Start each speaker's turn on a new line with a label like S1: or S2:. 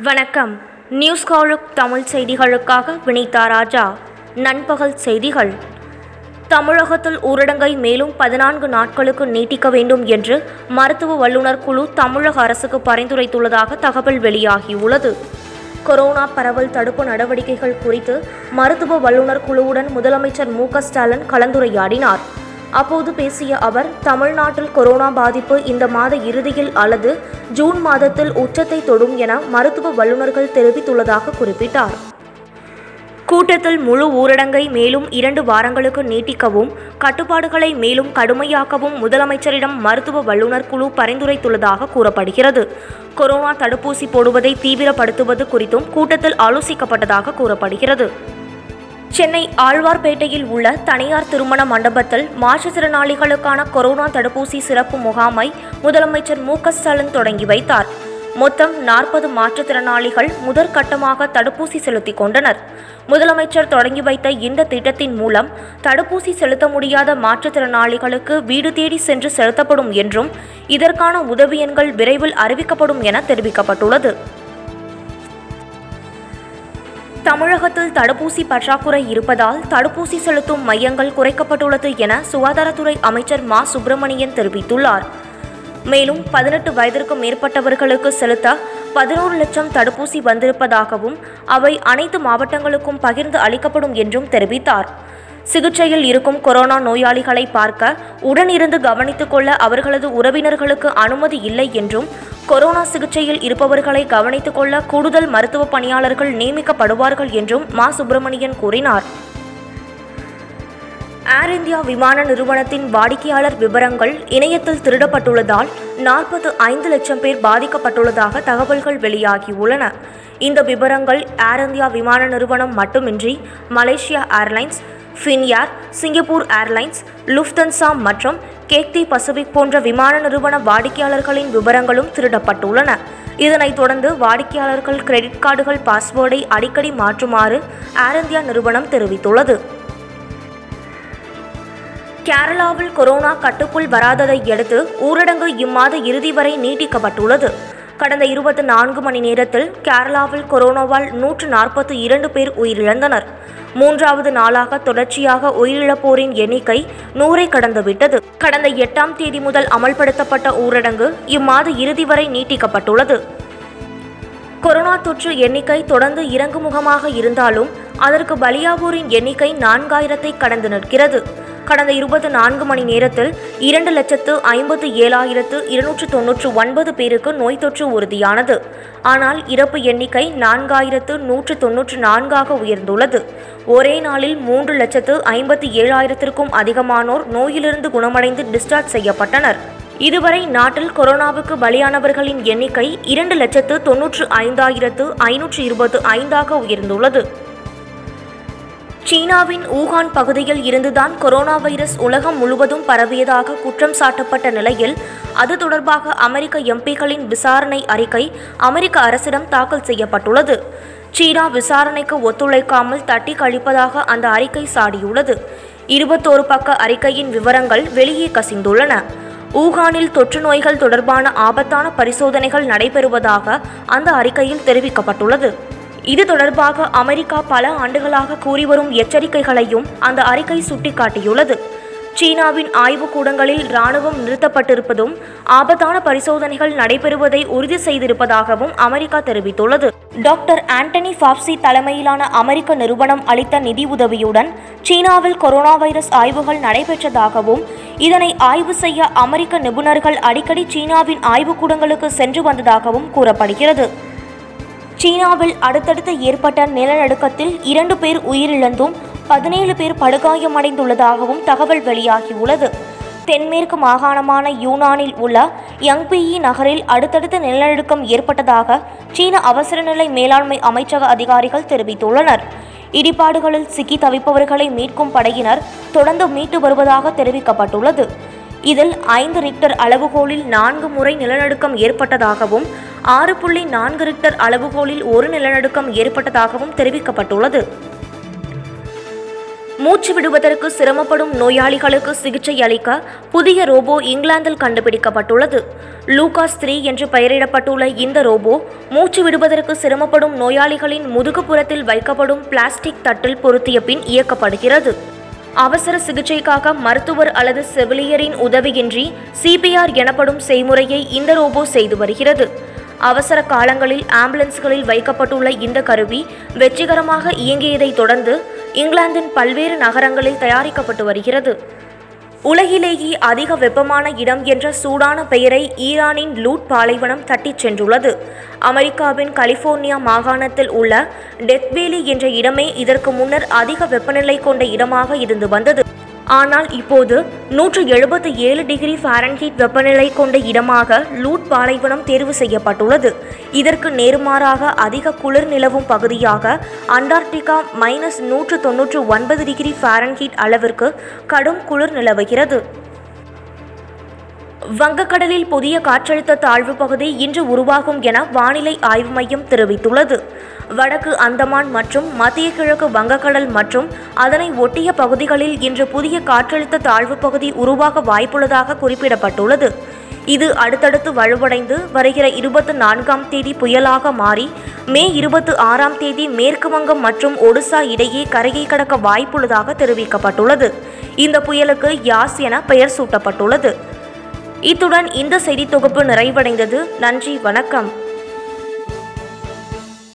S1: வணக்கம். நியூஸ் காலுக் தமிழ் செய்திகளுக்காக வினிதா ராஜா. நண்பகல் செய்திகள். தமிழகத்தில் ஊரடங்கை மேலும் பதினான்கு நாட்களுக்கு நீட்டிக்க வேண்டும் என்று மருத்துவ வல்லுநர் குழு தமிழக அரசுக்கு பரிந்துரைத்துள்ளதாக தகவல் வெளியாகியுள்ளது. கொரோனா பரவல் தடுப்பு நடவடிக்கைகள் குறித்து மருத்துவ வல்லுநர் குழுவுடன் முதலமைச்சர் மு க ஸ்டாலின் கலந்துரையாடினார். அப்போது பேசிய அவர் தமிழ்நாட்டில் கொரோனா பாதிப்பு இந்த மாத இறுதியில் அல்லது ஜூன் மாதத்தில் உச்சத்தை தொடும் என மருத்துவ வல்லுநர்கள் தெரிவித்துள்ளதாக குறிப்பிட்டார். கூட்டத்தில் முழு ஊரடங்கை மேலும் இரண்டு வாரங்களுக்கு நீட்டிக்கவும் கட்டுப்பாடுகளை மேலும் கடுமையாக்கவும் முதலமைச்சரிடம் மருத்துவ வல்லுநர் குழு பரிந்துரைத்துள்ளதாக கூறப்படுகிறது. கொரோனா தடுப்பூசி போடுவதை தீவிரப்படுத்துவது குறித்தும் கூட்டத்தில் ஆலோசிக்கப்பட்டதாக கூறப்படுகிறது. சென்னை ஆழ்வார்பேட்டையில் உள்ள தனியார் திருமண மண்டபத்தில் மாற்றுத்திறனாளிகளுக்கான கொரோனா தடுப்பூசி சிறப்பு முகாமை முதலமைச்சர் மு க ஸ்டாலின் தொடங்கி வைத்தார். மொத்தம் நாற்பது மாற்றுத்திறனாளிகள் முதற்கட்டமாக தடுப்பூசி செலுத்திக் கொண்டனர். முதலமைச்சர் தொடங்கி வைத்த இந்த திட்டத்தின் மூலம் தடுப்பூசி செலுத்த முடியாத மாற்றுத்திறனாளிகளுக்கு வீடு தேடி சென்று செலுத்தப்படும் என்றும் இதற்கான உதவி எண்கள் விரைவில் அறிவிக்கப்படும் என தெரிவிக்கப்பட்டுள்ளது. தமிழகத்தில் தடுப்பூசி பற்றாக்குறை இருப்பதால் தடுப்பூசி செலுத்தும் மையங்கள் குறைக்கப்பட்டுள்ளது என சுகாதாரத்துறை அமைச்சர் மா. சுப்பிரமணியன் தெரிவித்துள்ளார். மேலும் பதினெட்டு வயதிற்கு மேற்பட்டவர்களுக்கு செலுத்த பதினோரு லட்சம் தடுப்பூசி வந்திருப்பதாகவும் அவை அனைத்து மாவட்டங்களுக்கும் பகிர்ந்து அளிக்கப்படும் என்றும் தெரிவித்தார். சிகிச்சையில் இருக்கும் கொரோனா நோயாளிகளை பார்க்க உடனிருந்து கவனித்துக் கொள்ள அவர்களது உறவினர்களுக்கு அனுமதி இல்லை என்றும் கொரோனா சிகிச்சையில் இருப்பவர்களை கவனித்துக் கொள்ள கூடுதல் மருத்துவ பணியாளர்கள் நியமிக்கப்படுவார்கள் என்றும் மா. சுப்பிரமணியன் கூறினார். ஏர் இந்தியா விமான நிறுவனத்தின் வாடிக்கையாளர் விவரங்கள் இணையத்தில் திருடப்பட்டுள்ளதால் நாற்பது ஐந்து லட்சம் பேர் பாதிக்கப்பட்டுள்ளதாக தகவல்கள் வெளியாகியுள்ளன. இந்த விவரங்கள் ஏர் இந்தியா விமான நிறுவனம் மட்டுமின்றி Malaysia airlines Finnair Singapore airlines Lufthansa மற்றும் கேக்தி பசிபிக் போன்ற விமான நிறுவன வாடிக்கையாளர்களின் விவரங்களும் திருடப்பட்டுள்ளன. இதனைத் தொடர்ந்து வாடிக்கையாளர்கள் கிரெடிட் கார்டுகள் பாஸ்வேர்டை அடிக்கடி மாற்றுமாறு ஏர் இந்தியா நிறுவனம் தெரிவித்துள்ளது. கேரளாவில் கொரோனா கட்டுக்குள் வராததை அடுத்து ஊரடங்கு இம்மாத இறுதி வரை நீட்டிக்கப்பட்டுள்ளது. கடந்த இருபத்தி நான்கு மணி நேரத்தில் கேரளாவில் கொரோனாவால் நூற்று நாற்பத்தி இரண்டு பேர் உயிரிழந்தனர். மூன்றாவது நாளாக தொடர்ச்சியாக உயிரிழப்போரின் எண்ணிக்கை நூறை கடந்துவிட்டது. கடந்த எட்டாம் தேதி முதல் அமல்படுத்தப்பட்ட ஊரடங்கு இம்மாத இறுதி வரை நீட்டிக்கப்பட்டுள்ளது. கொரோனா தொற்று எண்ணிக்கை தொடர்ந்து இறங்குமுகமாக இருந்தாலும் அதற்கு பலியாவோரின் எண்ணிக்கை நான்காயிரத்தை கடந்து நிற்கிறது. கடந்த இருபத்தி நான்கு மணி நேரத்தில் இரண்டு லட்சத்து ஐம்பத்து ஏழாயிரத்து இருநூற்று தொன்னூற்று ஒன்பது பேருக்கு நோய் தொற்று உறுதியானது. ஆனால் இறப்பு எண்ணிக்கை நான்காயிரத்து நூற்று தொன்னூற்று நான்காக உயர்ந்துள்ளது. ஒரே நாளில் மூன்று லட்சத்து ஐம்பத்தி ஏழாயிரத்திற்கும் அதிகமானோர் நோயிலிருந்து குணமடைந்து டிஸ்சார்ஜ் செய்யப்பட்டனர். இதுவரை நாட்டில் கொரோனாவுக்கு பலியானவர்களின் எண்ணிக்கை இரண்டு லட்சத்து தொன்னூற்று ஐந்தாயிரத்து ஐநூற்று இருபத்து ஐந்தாக உயர்ந்துள்ளது. சீனாவின் ஊகான் பகுதியில் இருந்துதான் கொரோனா வைரஸ் உலகம் முழுவதும் பரவியதாக குற்றம் சாட்டப்பட்ட நிலையில் அது தொடர்பாக அமெரிக்க எம்பிக்களின் விசாரணை அறிக்கை அமெரிக்க அரசிடம் தாக்கல் செய்யப்பட்டுள்ளது. சீனா விசாரணைக்கு ஒத்துழைக்காமல் தட்டி கழிப்பதாக அந்த அறிக்கை சாடியுள்ளது. இருபத்தோரு பக்க அறிக்கையின் விவரங்கள் வெளியே கசிந்துள்ளன. ஊகானில் தொற்று நோய்கள் தொடர்பான ஆபத்தான பரிசோதனைகள் நடைபெறுவதாக அந்த அறிக்கையில் தெரிவிக்கப்பட்டுள்ளது. இது தொடர்பாக அமெரிக்கா பல ஆண்டுகளாக கூறிவரும் எச்சரிக்கைகளையும் அந்த அறிக்கை சுட்டிக்காட்டியுள்ளது. சீனாவின் ஆய்வுக்கூடங்களில் இராணுவம் நிறுத்தப்பட்டிருப்பதும் ஆபத்தான பரிசோதனைகள் நடைபெறுவதை உறுதி செய்திருப்பதாகவும் அமெரிக்கா தெரிவித்துள்ளது. டாக்டர் ஆண்டனி ஃபாப்சி தலைமையிலான அமெரிக்க நிறுவனம் அளித்த நிதி உதவியுடன் சீனாவில் கொரோனா வைரஸ் ஆய்வுகள் நடைபெற்றதாகவும் இதனை ஆய்வு செய்ய அமெரிக்க நிபுணர்கள் அடிக்கடி சீனாவின் ஆய்வுக்கூடங்களுக்கு சென்று வந்ததாகவும் கூறப்படுகிறது. சீனாவில் அடுத்தடுத்து ஏற்பட்ட நிலநடுக்கத்தில் இரண்டு பேர் உயிரிழந்தும் பதினேழு பேர் படுகாயமடைந்துள்ளதாகவும் தகவல் வெளியாகியுள்ளது. தென்மேற்கு மாகாணமான யூனானில் உள்ள யங்பியி நகரில் அடுத்தடுத்து நிலநடுக்கம் ஏற்பட்டதாக சீன அவசரநிலை மேலாண்மை அமைச்சக அதிகாரிகள் தெரிவித்துள்ளனர். இடிபாடுகளில் சிக்கி தவிப்பவர்களை மீட்கும் படையினர் தொடர்ந்து மீட்டு வருவதாக தெரிவிக்கப்பட்டுள்ளது. இதில் ஐந்து ரிக்டர் அளவுகோலில் நான்கு முறை நிலநடுக்கம் ஏற்பட்டதாகவும் ஆறு புள்ளி நான்கு ரிக்டர் அளவுகோலில் ஒரு நிலநடுக்கம் ஏற்பட்டதாகவும் தெரிவிக்கப்பட்டுள்ளது. மூச்சு விடுவதற்கு சிரமப்படும் நோயாளிகளுக்கு சிகிச்சை அளிக்க புதிய ரோபோ இங்கிலாந்தில் கண்டுபிடிக்கப்பட்டுள்ளது. லூகாஸ் த்ரீ என்று பெயரிடப்பட்டுள்ள இந்த ரோபோ மூச்சு விடுவதற்கு சிரமப்படும் நோயாளிகளின் முதுகுப்புறத்தில் வைக்கப்படும் பிளாஸ்டிக் தட்டில் பொருத்திய பின் இயக்கப்படுகிறது. அவசர சிகிச்சைக்காக மருத்துவர் அல்லது செவிலியரின் உதவியின்றி சிபிஆர் எனப்படும் செய்முறையை இந்த ரோபோ செய்து வருகிறது. அவசர காலங்களில் ஆம்புலன்ஸ்களில் வைக்கப்பட்டுள்ள இந்த கருவி வெற்றிகரமாக இயங்கியதைத் தொடர்ந்து இங்கிலாந்தின் பல்வேறு நகரங்களில் தயாரிக்கப்பட்டு வருகிறது. உலகிலேயே அதிக வெப்பமான இடம் என்ற சூடான பெயரை ஈரானின் லூட் பாலைவனம் தட்டிச் சென்றுள்ளது. அமெரிக்காவின் கலிபோர்னியா மாகாணத்தில் உள்ள டெத்வேலி என்ற இடமே இதற்கு முன்னர் அதிக வெப்பநிலை கொண்ட இடமாக இருந்து வந்தது. ஆனால் இப்போது நூற்று எழுபத்தி ஏழு டிகிரி ஃபாரன்ஹீட் வெப்பநிலை கொண்ட இடமாக லூட் பாலைவனம் தேர்வு செய்யப்பட்டுள்ளது. இதற்கு நேர்மாறாக அதிக குளிர் நிலவும் பகுதியாக அண்டார்டிகா மைனஸ் நூற்று தொன்னூற்று ஒன்பது டிகிரி ஃபாரன்ஹீட் அளவிற்கு கடும் குளிர் நிலவுகிறது. வங்கக்கடலில் புதிய காற்றழுத்த தாழ்வு பகுதி இன்று உருவாகும் என வானிலை ஆய்வு மையம் தெரிவித்துள்ளது. வடக்கு அந்தமான் மற்றும் மத்திய கிழக்கு வங்கக்கடல் மற்றும் அதனை ஒட்டிய பகுதிகளில் இன்று புதிய காற்றழுத்த தாழ்வு பகுதி உருவாக வாய்ப்புள்ளதாக குறிப்பிடப்பட்டுள்ளது. இது அடுத்தடுத்து வலுவடைந்து வருகிற இருபத்தி நான்காம் தேதி புயலாக மாறி மே இருபத்தி ஆறாம் தேதி மேற்கு வங்கம் மற்றும் ஒடிசா இடையே கரையை கடக்க வாய்ப்புள்ளதாக தெரிவிக்கப்பட்டுள்ளது. இந்த புயலுக்கு யாஸ் என பெயர் சூட்டப்பட்டுள்ளது. இத்துடன் இந்த செய்தி தொகுப்பு நிறைவடைந்தது. நன்றி வணக்கம்.